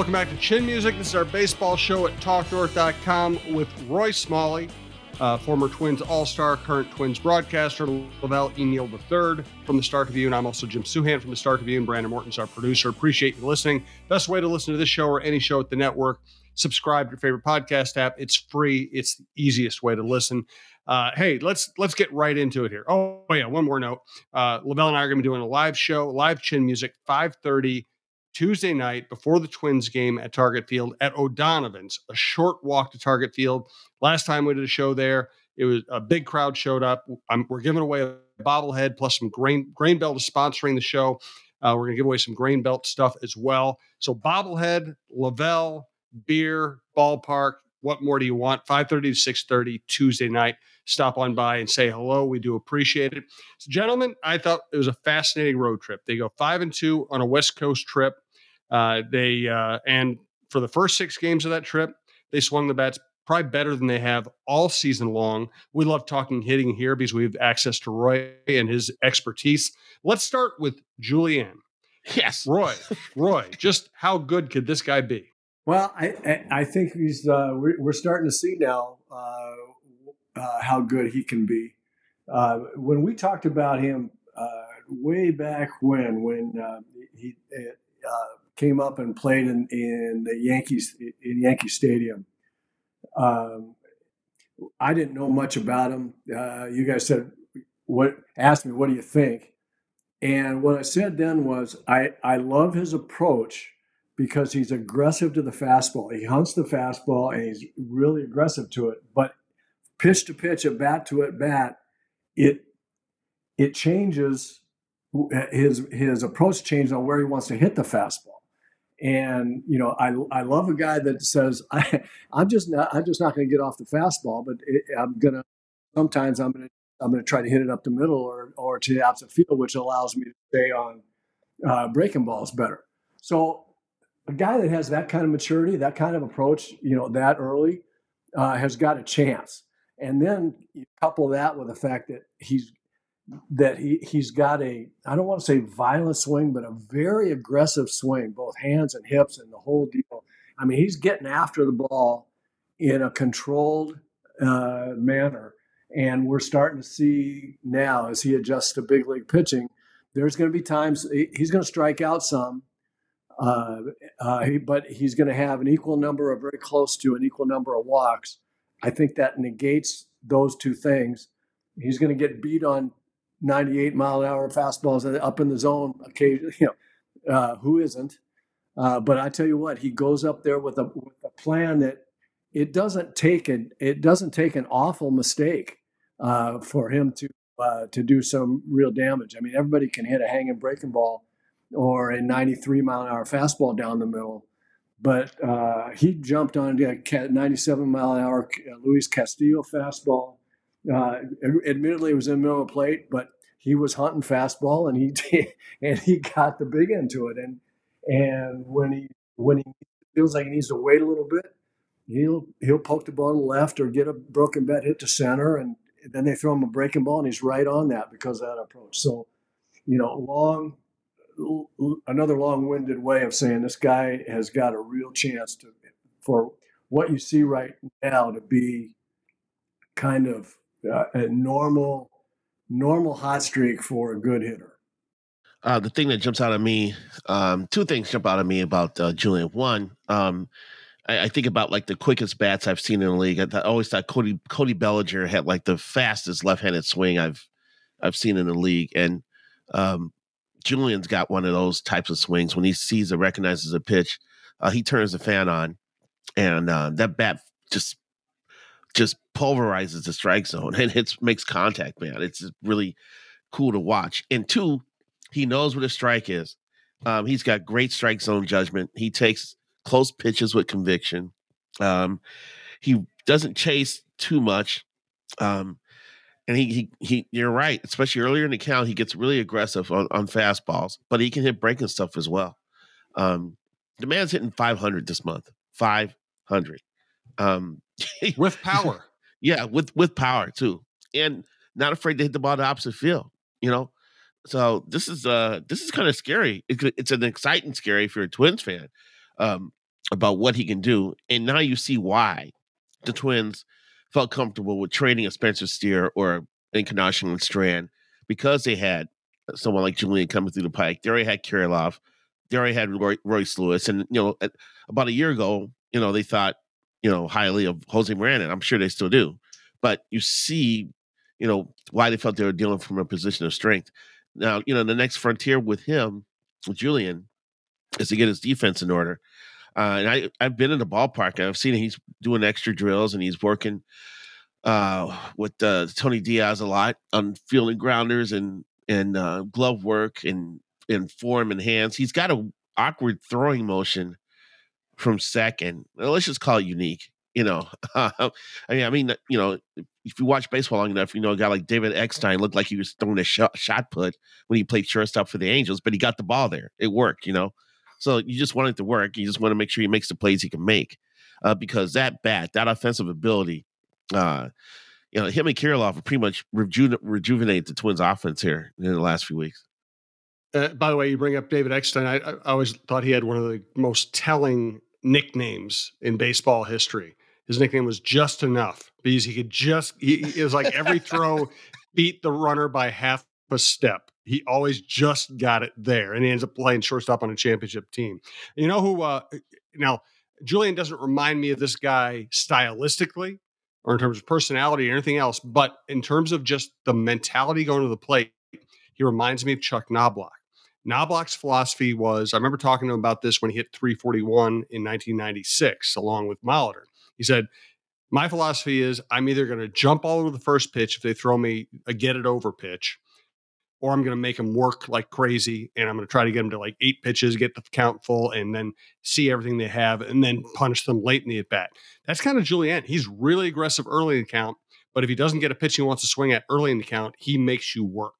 Welcome back to Chin Music. This is our baseball show at TalkNorth.com with Roy Smalley, uh, former Twins All Star, current Twins broadcaster, Lavelle Eniel III from the Star Tribune. And I'm also Jim Souhan from the Star Tribune. And Brandon Morton's our producer. Appreciate you listening. Best way to listen to this show or any show at the network, subscribe to your favorite podcast app. It's free. It's the easiest way to listen. Uh, hey, let's let's get right into it here. Oh, yeah, one more note. Uh, Lavelle and I are going to be doing a live show, live Chin Music, 5:30 Tuesday night before the Twins game at Target Field at O'Donovan's, a short walk to Target Field. Last time we did a show there, it was a big crowd showed up. I'm, we're giving away a bobblehead plus some grain grain belt is sponsoring the show. Uh, we're going to give away some grain belt stuff as well. So bobblehead, Lavelle, beer, ballpark. What more do you want? 5:30 to 6:30 Tuesday night. Stop on by and say hello. We do appreciate it. So, gentlemen, I thought it was a fascinating road trip. They go five and two on a West Coast trip. Uh, they uh, and for the first six games of that trip, they swung the bats probably better than they have all season long. We love talking hitting here because we have access to Roy and his expertise. Let's start with Julien. Yes, Roy. Roy, just how good could this guy be? Well, I I, I think he's uh, we're, we're starting to see now uh, uh, how good he can be. Uh, when we talked about him uh, way back when, when uh, he came up and played in, in the Yankees in Yankee Stadium, um, I didn't know much about him. you guys said what asked me, "What do you think?" And what I said then was, I I love his approach because he's aggressive to the fastball. He hunts the fastball and he's really aggressive to it. But pitch to pitch, at bat to at bat, it it changes his his approach changes on where he wants to hit the fastball. And you know, I I love a guy that says I I'm just not I'm just not going to get off the fastball, but it, I'm gonna sometimes I'm gonna I'm gonna try to hit it up the middle or or to the opposite field, which allows me to stay on uh, breaking balls better. So a guy that has that kind of maturity, that kind of approach, you know, that early, uh, has got a chance. And then you couple that with the fact that he's that he he's got a I don't want to say violent swing, but a very aggressive swing, both hands and hips and the whole deal. I mean, he's getting after the ball in a controlled uh, manner, and we're starting to see now as he adjusts to big league pitching. There's going to be times he's going to strike out some, uh, uh, but he's going to have an equal number or very close to an equal number of walks. I think that negates those two things. He's going to get beat on 98 mile an hour fastballs up in the zone occasionally. You know, uh, who isn't? Uh, but I tell you what, he goes up there with a, with a plan that it doesn't take an it doesn't take an awful mistake uh, for him to uh, to do some real damage. I mean, everybody can hit a hanging breaking ball or a 93 mile an hour fastball down the middle. But uh, he jumped on a 97 mile an hour uh, Luis Castillo fastball. Uh, admittedly, it was in the middle of the plate, but he was hunting fastball and he and he got the big end to it. And and when he when he feels like he needs to wait a little bit, he'll he'll poke the ball to the left or get a broken bat hit to center, and then they throw him a breaking ball and he's right on that because of that approach. So, you know, long another long-winded way of saying this guy has got a real chance to for what you see right now to be kind of uh, a normal normal hot streak for a good hitter. Uh, the thing that jumps out at me, um, two things jump out at me about uh, Julien. One, um, I, I, think about like the quickest bats I've seen in the league. I, th- I, always thought Cody Cody Bellinger had like the fastest left-handed swing I've I've seen in the league, and um, Julien's got one of those types of swings. When he sees or recognizes a pitch, uh, he turns the fan on, and uh, that bat just just pulverizes the strike zone and it makes contact. Man, it's really cool to watch. And two, he knows what a strike is. Um, he's got great strike zone judgment. He takes close pitches with conviction. Um, he doesn't chase too much. Um, and he, he he you're right especially earlier in the count he gets really aggressive on, on fastballs but he can hit breaking stuff as well um the man's hitting 500 this month 500 um with power yeah with with power too and not afraid to hit the ball the opposite field you know so this is uh this is kind of scary it, it's an exciting scary if you're a twins fan um about what he can do. And now you see why the Twins felt comfortable with trading a Spencer Steer or Encarnacion and Strand because they had someone like Julien coming through the pike. They already had Kirilloff. They already had Roy, Royce Lewis. And, you know, about a year ago, you know, they thought, you know, highly of Jose Miranda. And I'm sure they still do. But you see, you know, why they felt they were dealing from a position of strength. Now, you know, the next frontier with him, with Julien, is to get his defense in order. Uh, and I, I've been in the ballpark and I've seen he's doing extra drills and he's working uh, with uh, Tony Diaz a lot on fielding grounders and and uh, glove work and and form and hands. He's got a awkward throwing motion from second. Well, let's just call it unique. You know, I mean, I mean, you know, if you watch baseball long enough, you know a guy like David Eckstein looked like he was throwing a shot, shot put when he played shortstop for the Angels, but he got the ball there. It worked, you know. So you just want it to work. You just want to make sure he makes the plays he can make, uh, because that bat, that offensive ability, uh, you know, him and Kirilloff have pretty much reju- rejuvenate the Twins' offense here in the last few weeks. Uh, by the way, you bring up David Eckstein. I, I, always thought he had one of the most telling nicknames in baseball history. His nickname was Just Enough because he could just, he, it was like every throw beat the runner by half a step. He always just got it there, and he ends up playing shortstop on a championship team. You know who? Uh, now, Julien doesn't remind me of this guy stylistically or in terms of personality or anything else, but in terms of just the mentality going to the plate, he reminds me of Chuck Knoblauch. Knoblauch's philosophy was I remember talking to him about this when he hit 341 in 1996, along with Molitor. He said, My philosophy is I'm either going to jump all over the first pitch if they throw me a get it over pitch, or I'm going to make them work like crazy and I'm going to try to get them to like eight pitches, get the count full, and then see everything they have and then punish them late in the at bat. That's kind of Julien. He's really aggressive early in the count, but if he doesn't get a pitch he wants to swing at early in the count, he makes you work.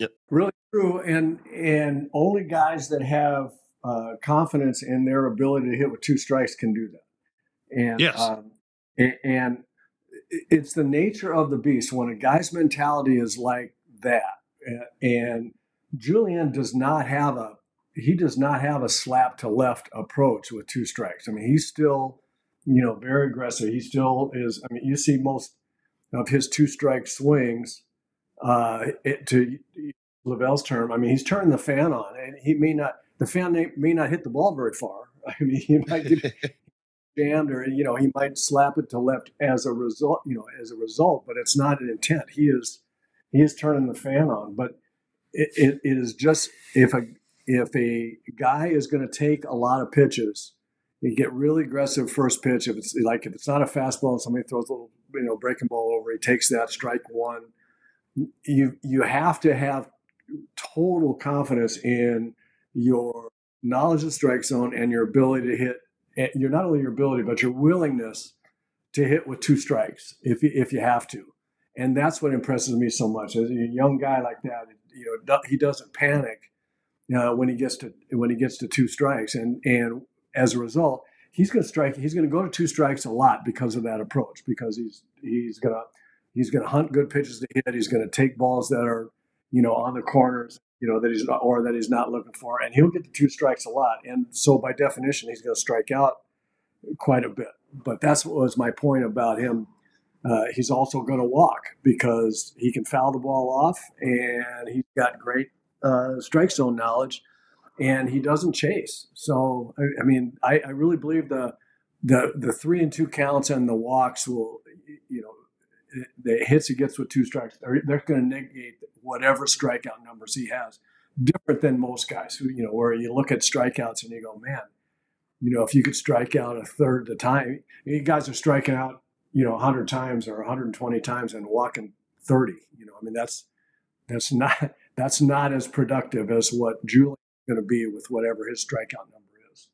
Yep. Really true. And and only guys that have uh, confidence in their ability to hit with two strikes can do that. And yes. Um, and, and it's the nature of the beast. When a guy's mentality is like that, and Julien does not have a he does not have a slap to left approach with two strikes. I mean, he's still, you know, very aggressive. He still is. I mean, you see most of his two strike swings uh, it, to Lavelle's term, I mean, he's turning the fan on, and he may not the fan may, may not hit the ball very far. I mean, he might get jammed, or you know, he might slap it to left as a result. You know, as a result, but it's not an intent. He is he is turning the fan on, but it, it, it is just if a if a guy is going to take a lot of pitches, you get really aggressive first pitch. If it's like if it's not a fastball and somebody throws a little you know breaking ball over, he takes that strike one you you have to have total confidence in your knowledge of strike zone and your ability to hit eh, your not only your ability but your willingness to hit with two strikes if you, if you have to. And that's what impresses me so much. As a young guy like that you know he doesn't panic uh, when he gets to when he gets to two strikes. And and as a result he's going to strike he's going to go to two strikes a lot because of that approach because he's he's going to He's going to hunt good pitches to hit. He's going to take balls that are, you know, on the corners, you know, that he's not, or that he's not looking for, and he'll get the two strikes a lot. And so, by definition, he's going to strike out quite a bit. But that's what was my point about him. Uh, he's also going to walk because he can foul the ball off, and he's got great uh, strike zone knowledge, and he doesn't chase. So, I, I mean, I, I really believe the the the three and two counts and the walks will, you know, the hits he gets with two strikes, they're, they're going to negate whatever strikeout numbers he has. Different than most guys who, you know, where you look at strikeouts and you go, man, you know, if you could strike out a third of the time, you guys are striking out, you know, 100 times or 120 times and walking 30. You know, I mean, that's that's not that's not as productive as what Julien's going to be with whatever his strikeout number is.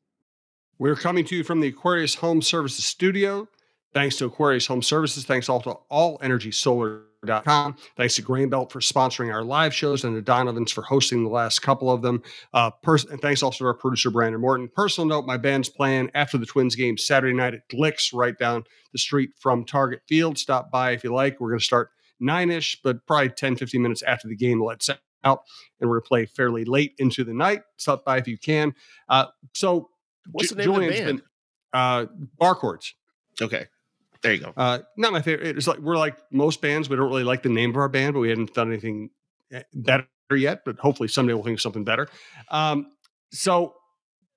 We're coming to you from the Aquarius Home Services studio. Thanks to Aquarius Home Services. Thanks also to allenergysolar.com. Thanks to Grain Belt for sponsoring our live shows and to Donovans for hosting the last couple of them. Uh, pers- and thanks also to our producer, Brandon Morton. Personal note my band's playing after the Twins game Saturday night at Glick's right down the street from Target Field. Stop by if you like. We're going to start nine ish, but probably 10, 15 minutes after the game lets out. And we're going to play fairly late into the night. Stop by if you can. Uh, so, What's the name of the band? Been, uh, bar chords. Okay. There you go. Uh, not my favorite. It's like we're like most bands. We don't really like the name of our band, but we hadn't done anything eh, better yet. But hopefully someday we'll think of something better. Um, so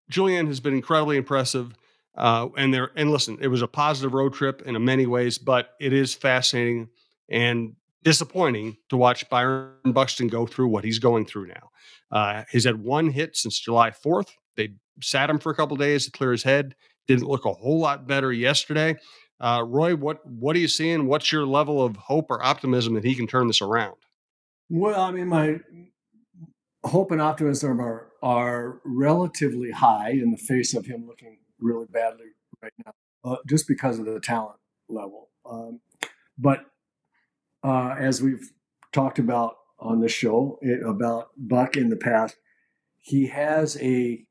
Julien has been incredibly impressive. Uh, and there, and listen, it was a positive road trip in many ways, but it is fascinating and disappointing to watch Byron Buxton go through what he's going through now. Uh, he's had one hit since July 4th. They sat him for a couple days to clear his head. Didn't look a whole lot better yesterday. Uh, Roy, what what are you seeing? What's your level of hope or optimism that he can turn this around? Well, I mean, my hope and optimism are are relatively high in the face of him looking really badly right now, uh, just because of the talent level. Um, but uh, as we've talked about on the show it, about Buck in the past, he has a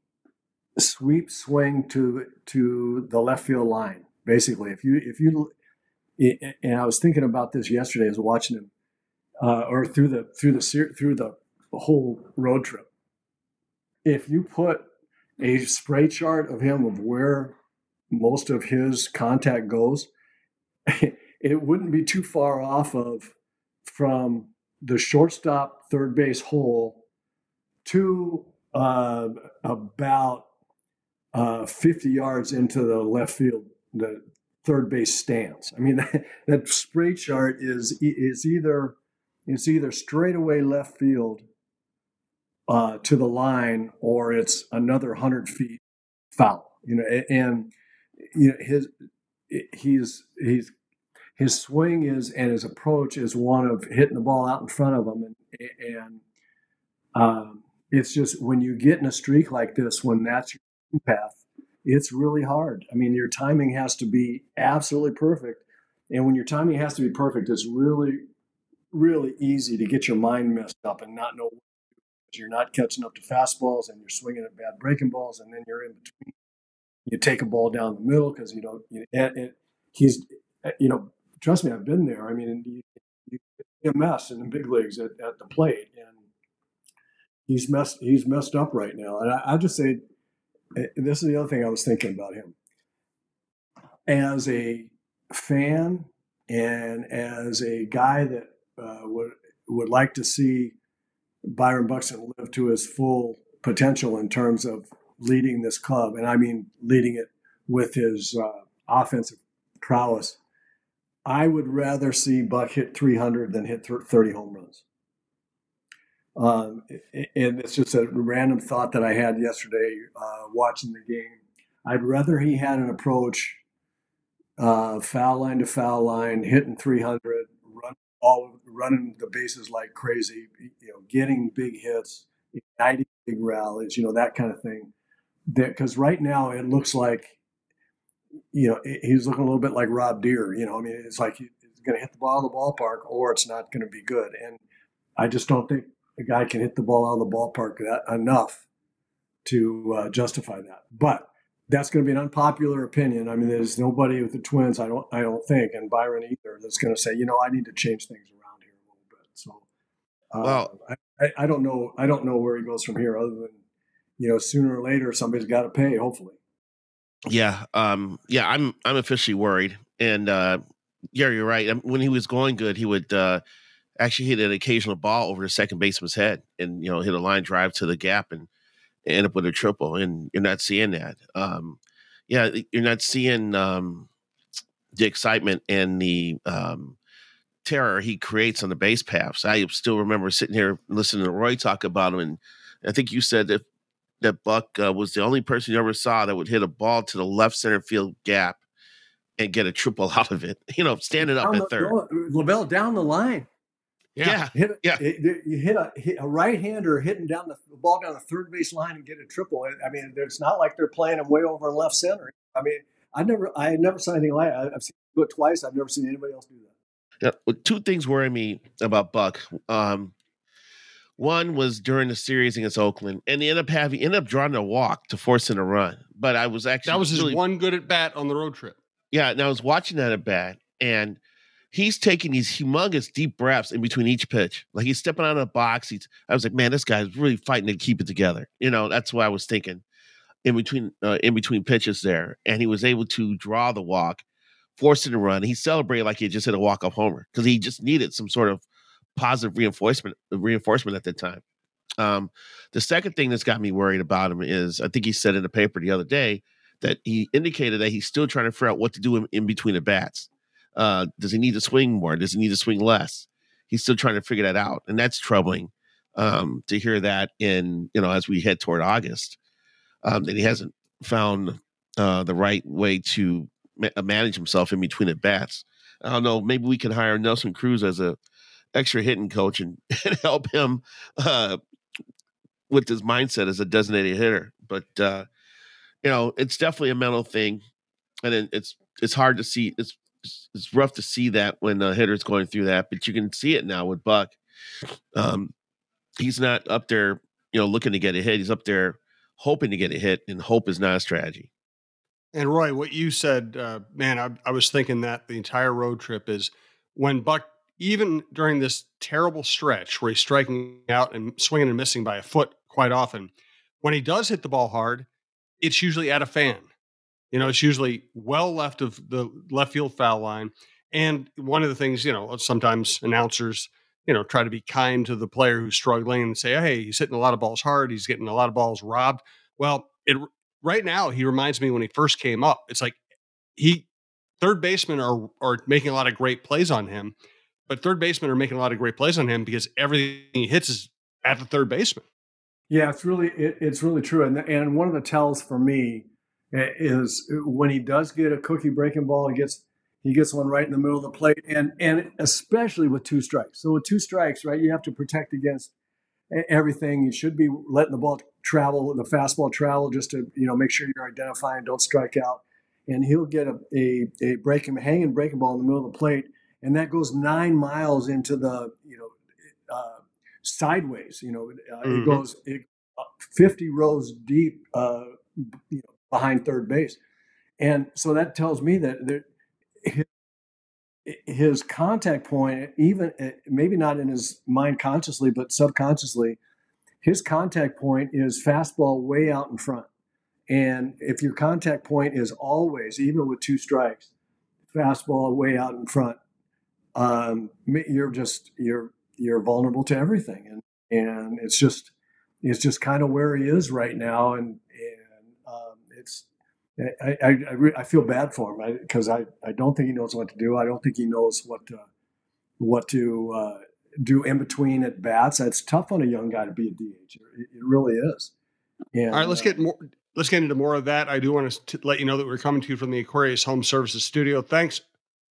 sweep swing to to the left field line basically. If you if you and I was thinking about this yesterday as watching him, uh, or through the through the through the whole road trip. If you put a spray chart of him of where most of his contact goes, it wouldn't be too far off of from the shortstop third base hole to uh, about uh, 50 yards into the left field the third base stands. I mean, that, that spray chart is is either it's either straight away left field uh, to the line, or it's another hundred feet foul. You know, and you know his he's he's his swing is and his approach is one of hitting the ball out in front of him, and and um, it's just when you get in a streak like this, when that's your path, it's really hard. I mean, your timing has to be absolutely perfect. And when your timing has to be perfect, it's really, really easy to get your mind messed up and not know you're not catching up to fastballs and you're swinging at bad breaking balls, and then you're in between. You take a ball down the middle because you don't. You, and, and he's, eh, you know, trust me, I've been there. I mean, you, you a mess in the big leagues at, at the plate, and he's messed. He's messed up right now. And I, I just say this is the other thing I was thinking about him. As a fan and as a guy that uh, would would like to see Byron Buxton live to his full potential in terms of leading this club, and I mean leading it with his uh, offensive prowess. I would rather see Buck hit 300 than hit 30 home runs. Um, and it's just a random thought that I had yesterday uh, watching the game. I'd rather he had an approach, uh, foul line to foul line, hitting 300, run all running the bases like crazy, you know, getting big hits, igniting big rallies, you know, that kind of thing. Because right now it looks like, you know, he's looking a little bit like Rob Deer. You know, I mean, it's like he's going to hit the ball in the ballpark or it's not going to be good. And I just don't think a guy can hit the ball out of the ballpark that, enough to uh, justify that. But that's going to be an unpopular opinion. I mean, there's nobody with the Twins, I don't, I don't think, and Byron either, that's going to say, you know, I need to change things around here a little bit. So, uh, well, I, I don't know, I don't know where he goes from here, other than, you know, sooner or later somebody's got to pay. Hopefully. Yeah, um, yeah, I'm, I'm officially worried, and uh, yeah, you're right. When he was going good, he would. Uh, actually hit an occasional ball over the second baseman's head and you know hit a line drive to the gap and end up with a triple and you're not seeing that. Um yeah you're not seeing um the excitement and the um terror he creates on the base paths. I still remember sitting here listening to roy talk about him and i think you said that that buck uh, was the only person you ever saw that would hit a ball to the left center field gap and get a triple out of it you know standing up down at third. lavelle down the line yeah, yeah. Hit, yeah. It, you hit a, hit a right hander hitting down the, the, ball down the third base line and get a triple. I mean, it's not like they're playing him way over in left center. I mean, I never, I never saw anything like it. I've seen it do it twice. I've never seen anybody else do that. Yeah, well, two things worry me about Buck. Um, one was during the series against Oakland, and he ended up having ended up drawing a walk to force in a run. But I was actually that was his really, one good at bat on the road trip. Yeah, and I was watching that at bat, and he's taking these humongous deep breaths in between each pitch. Like he's stepping out of the box. He's I was like, man, this guy's really fighting to keep it together. You know, that's what I was thinking. in between uh, in between pitches there, and he was able to draw the walk, forced it to run. He celebrated like he just hit a walk off homer because he just needed some sort of positive reinforcement reinforcement at the time. Um, the second thing that's got me worried about him is I think he said in the paper the other day that he indicated that he's still trying to figure out what to do in, in between the bats. Uh, does he need to swing more? Does he need to swing less? He's still trying to figure that out, and that's troubling um, to hear that in you know as we head toward August um, that he hasn't found uh, the right way to ma- uh, manage himself in between at bats. I don't know. Maybe we can hire Nelson Cruz as a extra hitting coach and, and help him uh, with his mindset as a designated hitter. But uh, you know, it's definitely a mental thing, and it, it's it's hard to see. It's it's rough to see that when a hitter's going through that, but you can see it now with Buck. Um, he's not up there, you know, looking to get a hit. He's up there hoping to get a hit, and hope is not a strategy. And Roy, what you said, uh, man, I, I was thinking that the entire road trip is when Buck, even during this terrible stretch where he's striking out and swinging and missing by a foot quite often, when he does hit the ball hard, it's usually at a fan. You know, it's usually well left of the left field foul line. And one of the things, you know, sometimes announcers you know, try to be kind to the player who's struggling and say, hey, he's hitting a lot of balls hard. He's getting a lot of balls robbed. Well, it right now he reminds me when he first came up. It's like he third basemen are are making a lot of great plays on him, but third basemen are making a lot of great plays on him because everything he hits is at the third baseman. Yeah, it's really it, it's really true, and and one of the tells for me is when he does get a cookie breaking ball, he gets he gets one right in the middle of the plate, and and especially with two strikes. So with two strikes, right, you have to protect against everything. You should be letting the ball travel, the fastball travel, just to you know make sure you're identifying, don't strike out. And he'll get a a, a breaking hanging breaking ball in the middle of the plate, and that goes nine miles into the you know uh, sideways. You know, uh, mm-hmm. it goes it, uh, 50 rows deep uh, you know, behind third base. And so that tells me that there, his contact point, even eh, maybe not in his mind consciously, but subconsciously, his contact point is fastball way out in front. And if your contact point is always, even with two strikes, fastball way out in front, um, you're just you're you're vulnerable to everything, and and it's just it's just kind of where he is right now, and it's I, I, I, re- I, feel bad for him because I, I, I, don't think he knows what to do. I don't think he knows what to, what to uh, do in between at bats. It's tough on a young guy to be a DH. It, it really is. And, All right, let's uh, get more. Let's get into more of that. I do want to let you know that we're coming to you from the Aquarius Home Services Studio. Thanks,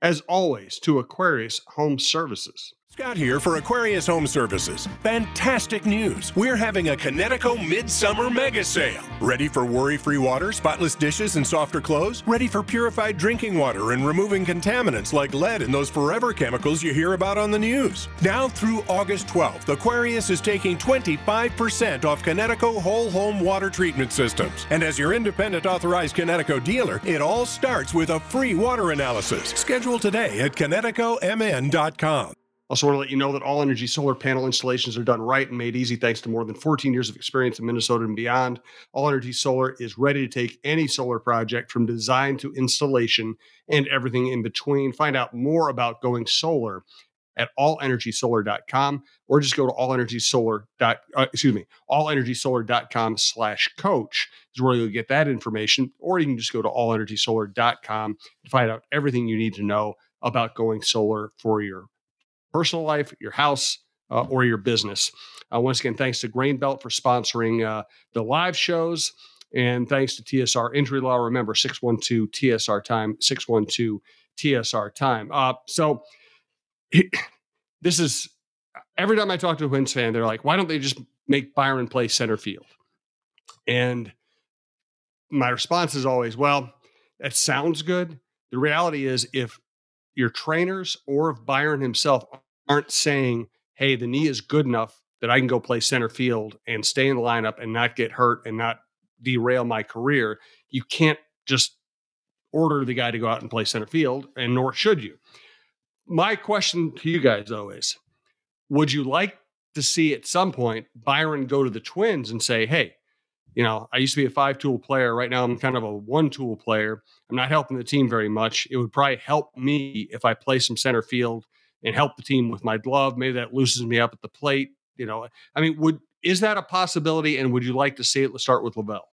as always, to Aquarius Home Services. Scott here for Aquarius Home Services. Fantastic news! We're having a Kinetico Midsummer Mega Sale. Ready for worry free water, spotless dishes, and softer clothes? Ready for purified drinking water and removing contaminants like lead and those forever chemicals you hear about on the news? Now through August 12th, Aquarius is taking 25% off Kinetico whole home water treatment systems. And as your independent authorized Kinetico dealer, it all starts with a free water analysis. Schedule today at KineticoMN.com. Also, want to let you know that all energy solar panel installations are done right and made easy thanks to more than 14 years of experience in Minnesota and beyond. All Energy Solar is ready to take any solar project from design to installation and everything in between. Find out more about going solar at allenergysolar.com or just go to allenergysolar. Uh, excuse me, allenergysolar.com slash coach is where you'll get that information. Or you can just go to allenergysolar.com to find out everything you need to know about going solar for your personal life, your house, uh, or your business. Uh, once again, thanks to Grain Belt for sponsoring uh, the live shows. And thanks to TSR Injury Law. Remember, 612 TSR time, 612 TSR time. Uh, so this is every time I talk to a Twins fan, they're like, why don't they just make Byron play center field? And my response is always, well, that sounds good. The reality is, if your trainers or if Byron himself aren't saying, hey, the knee is good enough that I can go play center field and stay in the lineup and not get hurt and not derail my career, you can't just order the guy to go out and play center field, and nor should you. My question to you guys, though, is would you like to see at some point Byron go to the Twins and say, hey, you know, I used to be a five tool player. Right now, I'm kind of a one tool player. I'm not helping the team very much. It would probably help me if I play some center field and help the team with my glove. Maybe that loosens me up at the plate. You know, I mean, would is that a possibility? And would you like to see it? Let's start with Lavelle.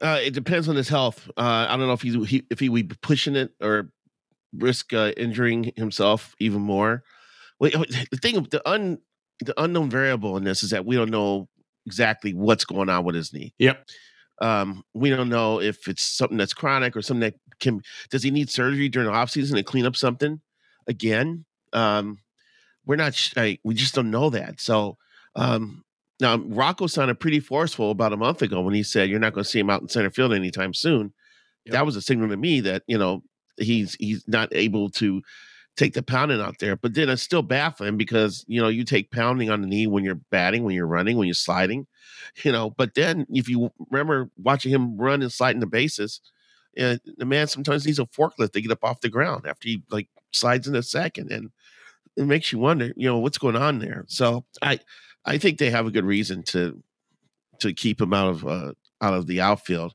Uh, it depends on his health. Uh, I don't know if he, he if he would be pushing it or risk uh, injuring himself even more. The thing, the un the unknown variable in this is that we don't know exactly what's going on with his knee. Yep. Um, we don't know if it's something that's chronic or something that can. Does he need surgery during the off season to clean up something again? Um, we're not. I, we just don't know that. So um, now Rocco sounded pretty forceful about a month ago when he said you're not going to see him out in center field anytime soon. Yep. That was a signal to me that you know he's he's not able to take the pounding out there. But then it's still baffling because you know you take pounding on the knee when you're batting, when you're running, when you're sliding, you know. But then if you remember watching him run and sliding the bases, the man sometimes needs a forklift to get up off the ground after he like slides in a second, and it makes you wonder, you know, what's going on there. So I I think they have a good reason to to keep him out of uh, out of the outfield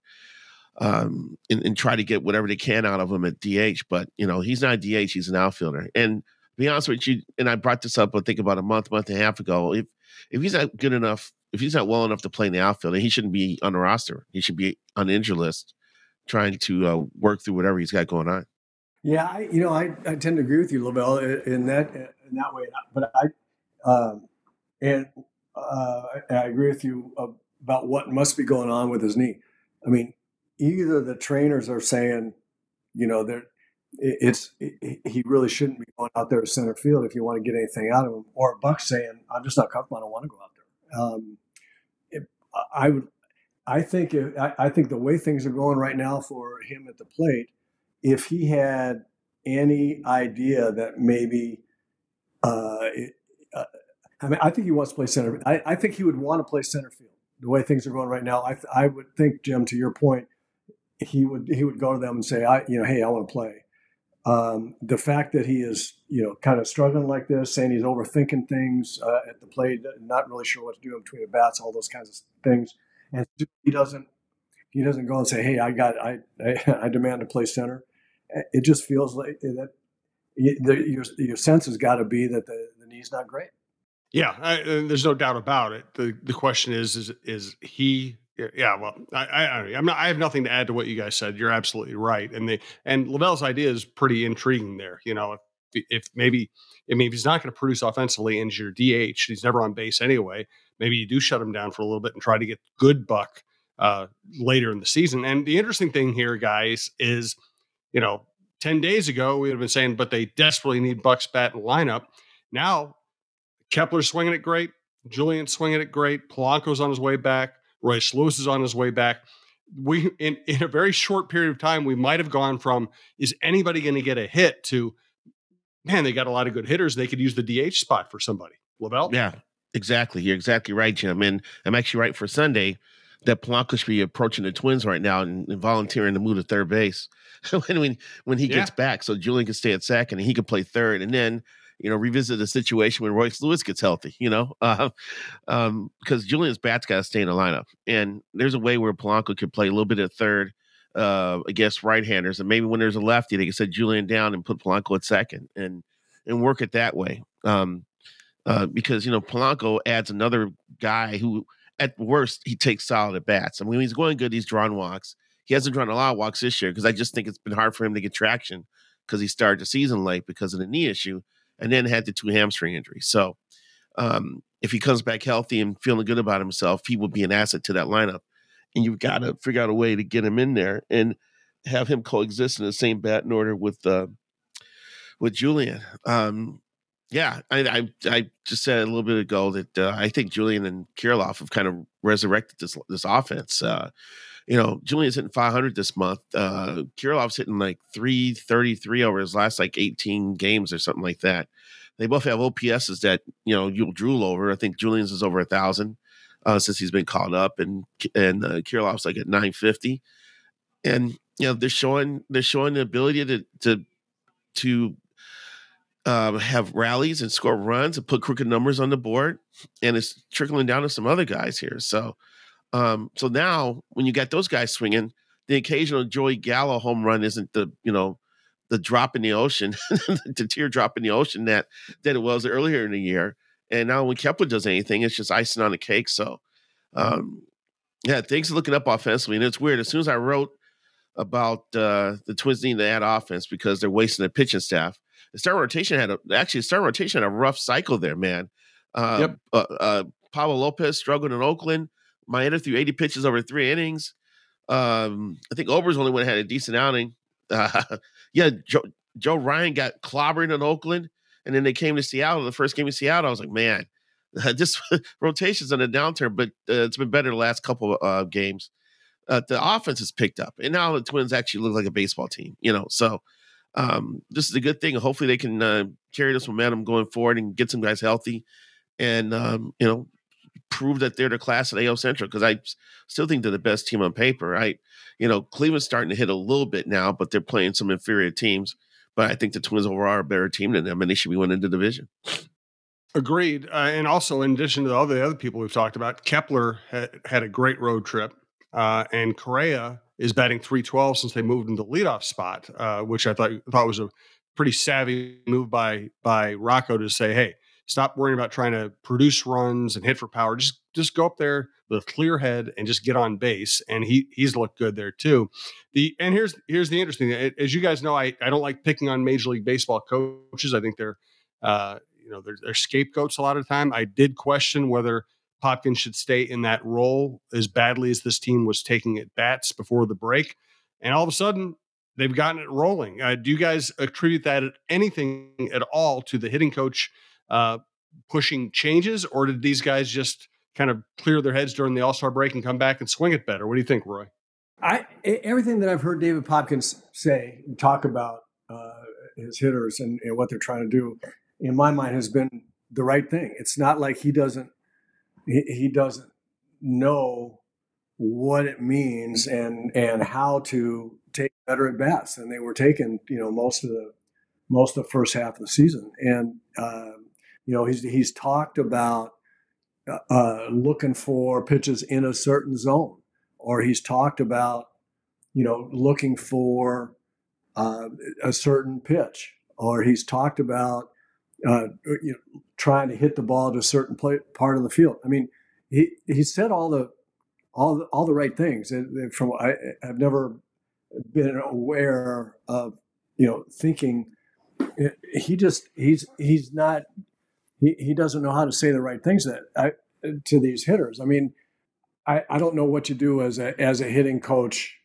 um, and, and, try to get whatever they can out of him at DH. But you know, he's not a DH; he's an outfielder. And be honest with you, and I brought this up, I think about a month, month and a half ago. If if he's not good enough, if he's not well enough to play in the outfield, he shouldn't be on the roster. He should be on the injury list, trying to uh, work through whatever he's got going on. Yeah, I, you know, I, I tend to agree with you, Lavelle, in that in that way. But I, um, and uh, I agree with you about what must be going on with his knee. I mean, either the trainers are saying, you know, there it's it, he really shouldn't be going out there to center field if you want to get anything out of him, or Buck's saying, I'm just not comfortable. I don't want to go out there. Um, it, I would, I think, if, I, I think the way things are going right now for him at the plate, if he had any idea that maybe, uh, it, uh, I mean, I think he wants to play center. I, I, think he would want to play center field. The way things are going right now, I, I would think, Jim, to your point, he would he would go to them and say, "I, you know, hey, I want to play." Um, the fact that he is, you know, kind of struggling like this, saying he's overthinking things uh, at the plate, not really sure what to do in between the bats, all those kinds of things, and he doesn't he doesn't go and say, "Hey, I got I I, I demand to play center." It just feels like that your your sense has got to be that the, the knee's not great. Yeah, I, there's no doubt about it. the The question is, is is he yeah, well, I, I, I'm not. I have nothing to add to what you guys said. You're absolutely right, and the and Lavelle's idea is pretty intriguing. There, you know, if, if maybe, I mean, if he's not going to produce offensively and your DH, he's never on base anyway. Maybe you do shut him down for a little bit and try to get good Buck uh, later in the season. And the interesting thing here, guys, is you know, ten days ago we would have been saying, but they desperately need Buck's bat and lineup. Now Kepler's swinging it great. Julien's swinging it great. Polanco's on his way back. Royce Lewis is on his way back. We in in a very short period of time, we might have gone from is anybody going to get a hit to man, they got a lot of good hitters. They could use the DH spot for somebody. Lavelle? Yeah, exactly. You're exactly right, Jim. And I'm actually right for Sunday that Polanco should be approaching the Twins right now and, and volunteering to move to third base when when, when he gets yeah. back, so Julien can stay at second and he can play third, and then you know, revisit the situation when Royce Lewis gets healthy, you know, uh, um, because Julien's bat's got to stay in the lineup. And there's a way where Polanco could play a little bit at third uh, against right handers. And maybe when there's a lefty, they can set Julian down and put Polanco at second and and work it that way. Um, uh, because, you know, Polanco adds another guy who, at worst, he takes solid at bats. I mean, when he's going good, he's drawn walks. He hasn't drawn a lot of walks this year because I just think it's been hard for him to get traction because he started the season late because of the knee issue and then had the two hamstring injuries. So um, if he comes back healthy and feeling good about himself, he will be an asset to that lineup. And you've got to figure out a way to get him in there and have him coexist in the same batting order with uh, with Julien. Um, yeah, I, I, I just said a little bit ago that uh, I think Julien and Kirilloff have kind of resurrected this this offense. Uh, you know, Julien's hitting 500 this month. Uh, Kirilloff's hitting like 333 over his last like 18 games or something like that. They both have OPSs that, you know, you'll drool over. I think Julien's is over a thousand uh, since he's been called up and, and uh, Kirilloff's like at 950. And, you know, they're showing, they're showing the ability to, to, to um, have rallies and score runs and put crooked numbers on the board. And it's trickling down to some other guys here. So, Um, so now when you got those guys swinging, the occasional Joey Gallo home run isn't the you know the drop in the ocean, the teardrop in the ocean that that it was earlier in the year. And now when Kepler does anything, it's just icing on the cake. So, um, yeah, things are looking up offensively, and it's weird. As soon as I wrote about uh, the Twins needing to add offense because they're wasting their pitching staff, the start rotation had a actually start rotation had a rough cycle there, man. Uh, yep. Uh, uh, Pablo Lopez struggled in Oakland. Maeda threw 80 pitches over three innings. Um, I think Ober's only one had a decent outing. Uh, yeah, Joe, Joe Ryan got clobbered in Oakland, and then they came to Seattle. The first game in Seattle, I was like, man, this rotation's on a downturn, but uh, it's been better the last couple of uh, games. Uh, the offense has picked up, and now the Twins actually look like a baseball team. You know, so um, this is a good thing. Hopefully, they can uh, carry this momentum going forward and get some guys healthy, and um, you know, prove that they're the class at AL Central. Because I still think they're the best team on paper. I, you know, Cleveland's starting to hit a little bit now, but they're playing some inferior teams. But I think the Twins overall are a better team than them, and they should be winning the division. Agreed. Uh, and also, in addition to all the other people we've talked about, Kepler had, had a great road trip, uh, and Correa is batting 312 since they moved into to leadoff spot, uh, which I thought thought was a pretty savvy move by by Rocco to say, "Hey, stop worrying about trying to produce runs and hit for power. Just just go up there with a clear head and just get on base." And he he's looked good there too. The and here's here's the interesting. As you guys know, I I don't like picking on Major League Baseball coaches. I think they're uh, you know they're, they're scapegoats a lot of the time. I did question whether Popkins should stay in that role as badly as this team was taking at bats before the break. And all of a sudden, they've gotten it rolling. Uh, do you guys attribute that anything at all to the hitting coach uh, pushing changes, or did these guys just kind of clear their heads during the All Star break and come back and swing it better? What do you think, Roy? I everything that I've heard David Popkins say and talk about uh, his hitters and, and what they're trying to do, in my mind, has been the right thing. It's not like he doesn't he, he doesn't know what it means and and how to take better at bats than they were taking. You know, most of the most of the first half of the season, and uh, you know he's he's talked about uh, uh, looking for pitches in a certain zone, or he's talked about you know looking for uh, a certain pitch, or he's talked about uh, you know, trying to hit the ball to a certain play, part of the field. I mean, he he said all the all the, all the right things. And from I, have never been aware of you know thinking he just he's he's not he, he doesn't know how to say the right things that I, to these hitters. I mean, I, I don't know what you do as a as a hitting coach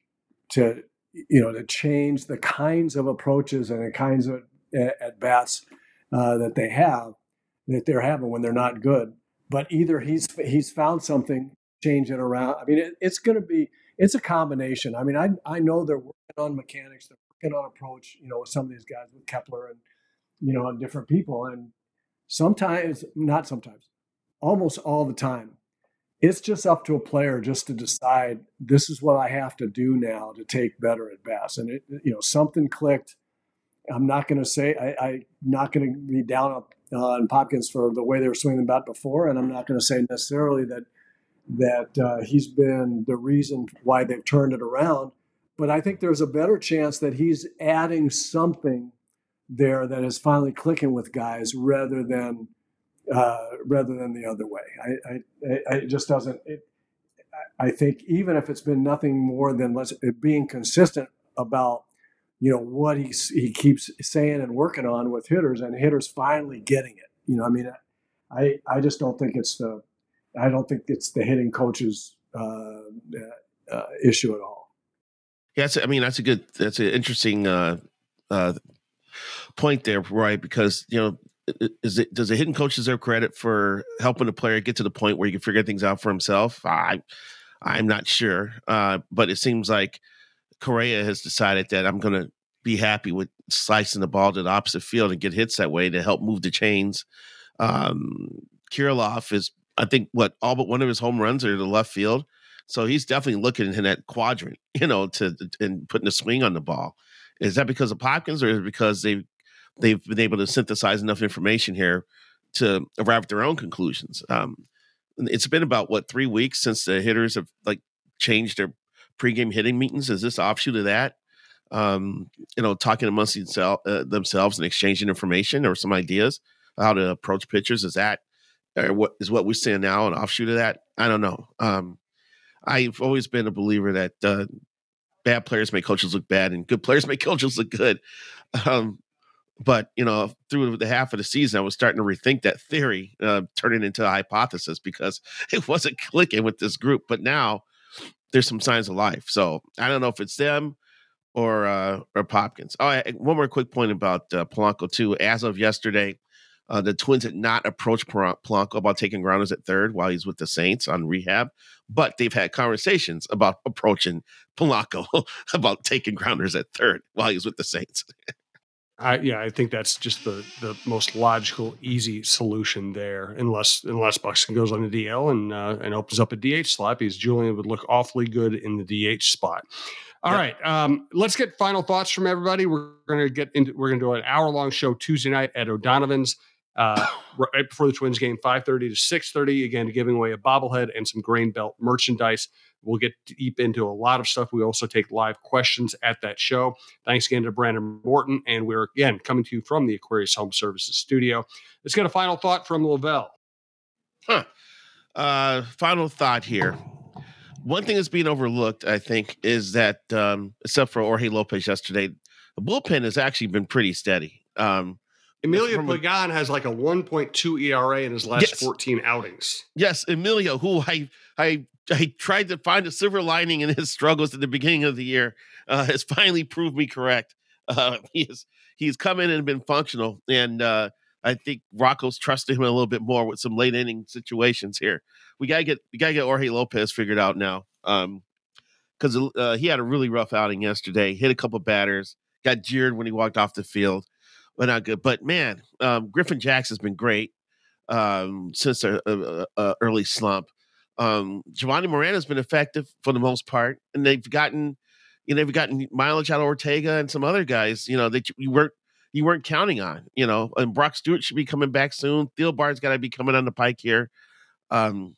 to you know to change the kinds of approaches and the kinds of at bats uh, that they have that they're having when they're not good. But either he's he's found something, change it around. I mean, it, it's going to be it's a combination. I mean, I I know they're working on mechanics, they're working on approach. You know, with some of these guys with Kepler and you know, and different people. And sometimes, not sometimes, almost all the time, it's just up to a player just to decide this is what I have to do now to take better at bats. And it, you know, something clicked I'm not going to say I, am not going to be down on Popkins for the way they were swinging the bat before, and I'm not going to say necessarily that that uh, he's been the reason why they've turned it around. But I think there's a better chance that he's adding something there that is finally clicking with guys rather than uh, rather than the other way. I, I, I just doesn't. It, I think even if it's been nothing more than let's, being consistent about you know what he he keeps saying and working on with hitters, and hitters finally getting it. You know, I mean, I I just don't think it's the I don't think it's the hitting coach's uh, uh, issue at all. Yeah, I mean that's a good that's an interesting uh, uh, point there, right? Because you know is it does a hitting coach deserve credit for helping a player get to the point where he can figure things out for himself? I I'm not sure, uh, but it seems like Correa has decided that I'm going to be happy with slicing the ball to the opposite field and get hits that way to help move the chains. Um, Kirilloff is, I think, what all but one of his home runs are to left field. So he's definitely looking in that quadrant, you know, to and putting a swing on the ball. Is that because of Popkins, or is it because they they've been able to synthesize enough information here to arrive at their own conclusions? Um, it's been about what three weeks since the hitters have like changed their pregame hitting meetings. Is this offshoot of that? Um, you know, talking amongst themselves, uh, themselves and exchanging information or some ideas how to approach pitchers. Is that or what is what we're seeing now an offshoot of that? I don't know. Um, I've always been a believer that uh, bad players make coaches look bad and good players make coaches look good. Um, but you know, through the half of the season, I was starting to rethink that theory, uh, turning into a hypothesis because it wasn't clicking with this group. But now there's some signs of life. So I don't know if it's them or uh, or Popkins. Oh, one more quick point about uh, Polanco too. As of yesterday, uh, the Twins had not approached Polanco about taking grounders at third while he's with the Saints on rehab, but they've had conversations about approaching Polanco about taking grounders at third while he's with the Saints. I, yeah, I think that's just the the most logical, easy solution there. Unless unless Buxton goes on the DL and uh, and opens up a DH slot, because Julien would look awfully good in the DH spot. All yep. right, um, let's get final thoughts from everybody. We're going to get into we're going to do an hour long show Tuesday night at O'Donovan's uh, right before the Twins game, 5.30 to 6.30, again, giving away a bobblehead and some grain belt merchandise. We'll get deep into a lot of stuff. We also take live questions at that show. Thanks again to Brandon Morton. And we're, again, coming to you from the Aquarius Home Services studio. Let's get a final thought from LaVelle. Huh. Uh, final thought here. One thing that's being overlooked, I think, is that, um, except for Jorge Lopez yesterday, the bullpen has actually been pretty steady. Um, Emilio Pagan has like a 1.2 ERA in his last yes. 14 outings. Yes, Emilio, who I I I tried to find a silver lining in his struggles at the beginning of the year, uh, has finally proved me correct. Uh, he he's come in and been functional, and uh, I think Rocco's trusted him a little bit more with some late inning situations here. We gotta get we gotta get Jorge Lopez figured out now, because um, uh, he had a really rough outing yesterday. Hit a couple batters, got jeered when he walked off the field but not good. But man, um, Griffin has been great um, since a, a, a, early slump. Um, Jovani Moran has been effective for the most part, and they've gotten you know they've gotten mileage out of Ortega and some other guys. You know that you weren't you weren't counting on. You know, and Brock Stewart should be coming back soon. Thielbar's got to be coming on the pike here. Um,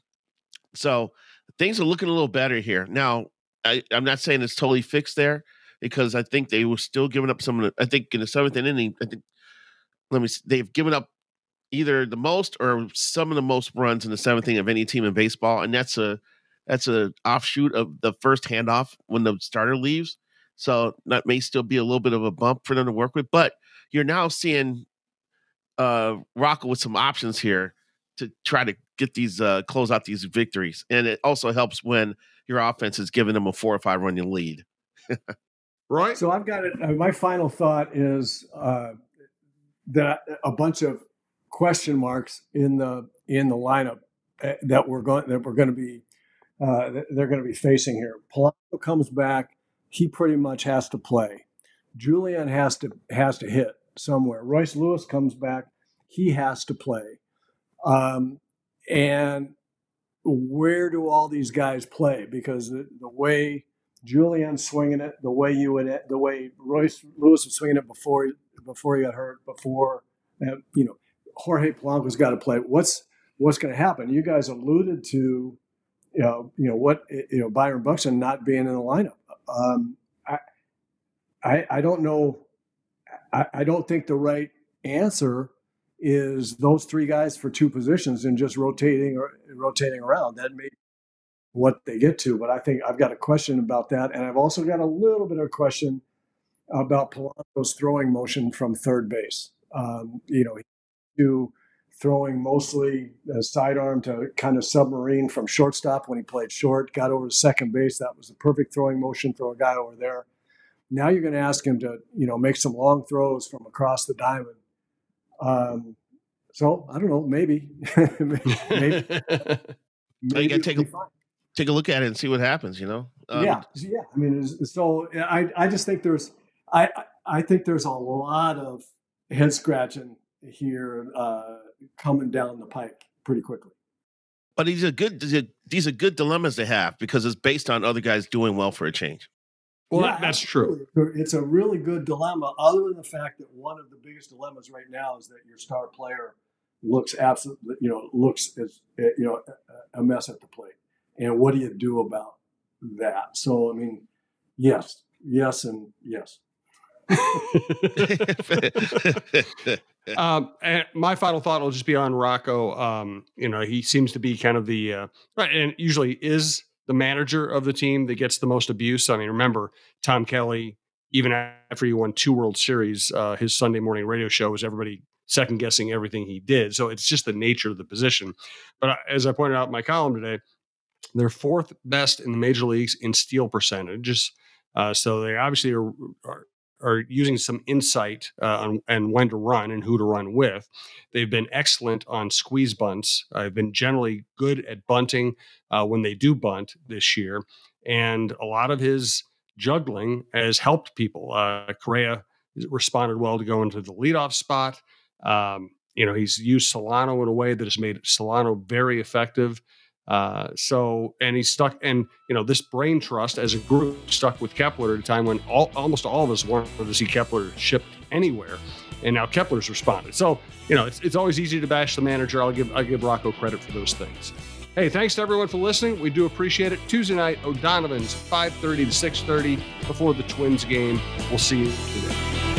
so things are looking a little better here now. I, I'm not saying it's totally fixed there because I think they were still giving up some. I think in the seventh inning, I think let me. see, They've given up either the most or some of the most runs in the seventh inning of any team in baseball, and that's a that's a offshoot of the first handoff when the starter leaves. So that may still be a little bit of a bump for them to work with, but you're now seeing uh Rocco with some options here to try to get these uh close out these victories. And it also helps when your offense is giving them a four or five running lead. Right. So I've got it. Uh, my final thought is uh, that a bunch of question marks in the in the lineup uh, that we're going that we're going to be uh, they're going to be facing here. Polanco comes back. He pretty much has to play. Julien has to has to hit somewhere. Royce Lewis comes back. He has to play. Um, and where do all these guys play? Because the, the way Julien's swinging it the way you would, the way Royce Lewis was swinging it before before he got hurt, before uh, you know Jorge Polanco's got to play. What's what's going to happen? You guys alluded to you know you know what you know Byron Buxton not being in the lineup. Um, I, I I don't know. I, I don't think the right answer is those three guys for two positions and just rotating or rotating around. That may what they get to. But I think I've got a question about that. And I've also got a little bit of a question about Polanco's throwing motion from third base. Um, you know, to throwing mostly a sidearm to kind of submarine from shortstop when he played short, got over to second base. That was the perfect throwing motion for a guy over there. Now you're going to ask him to, you know, make some long throws from across the diamond. Um, so I don't know, maybe, maybe, maybe you got to take a, take a look at it and see what happens. You know. Um, yeah, yeah. I mean, so I I just think there's I I think there's a lot of head scratching here uh, coming down the pike pretty quickly. But these are good. These are good dilemmas to have because it's based on other guys doing well for a change. Well, yeah, that's true. It's a really good dilemma. Other than the fact that one of the biggest dilemmas right now is that your star player looks absolutely, you know, looks as you know a mess at the plate. And what do you do about that? So I mean, yes, yes, and yes. um, and my final thought will just be on Rocco. Um, you know, he seems to be kind of the uh, right, and usually is the manager of the team that gets the most abuse. I mean, remember Tom Kelly, even after he won two World Series, uh, his Sunday morning radio show was everybody second guessing everything he did. So it's just the nature of the position. But uh, as I pointed out in my column today, they're fourth best in the major leagues in steal percentages. Uh, so they obviously are, are, are using some insight uh, on and when to run and who to run with. They've been excellent on squeeze bunts. I've been generally good at bunting uh, when they do bunt this year, and a lot of his juggling has helped people. Uh, Correa responded well to go into the leadoff spot. Um, you know, he's used Solano in a way that has made Solano very effective. Uh, so, and he's stuck, and you know, this brain trust as a group stuck with Kepler at a time when all, almost all of us wanted to see Kepler shipped anywhere, and now Kepler's responded. So, you know, it's, it's always easy to bash the manager. I'll give I give Rocco credit for those things. Hey, thanks to everyone for listening. We do appreciate it. Tuesday night, O'Donovan's 5:30 to 6:30 before the Twins game. We'll see you today.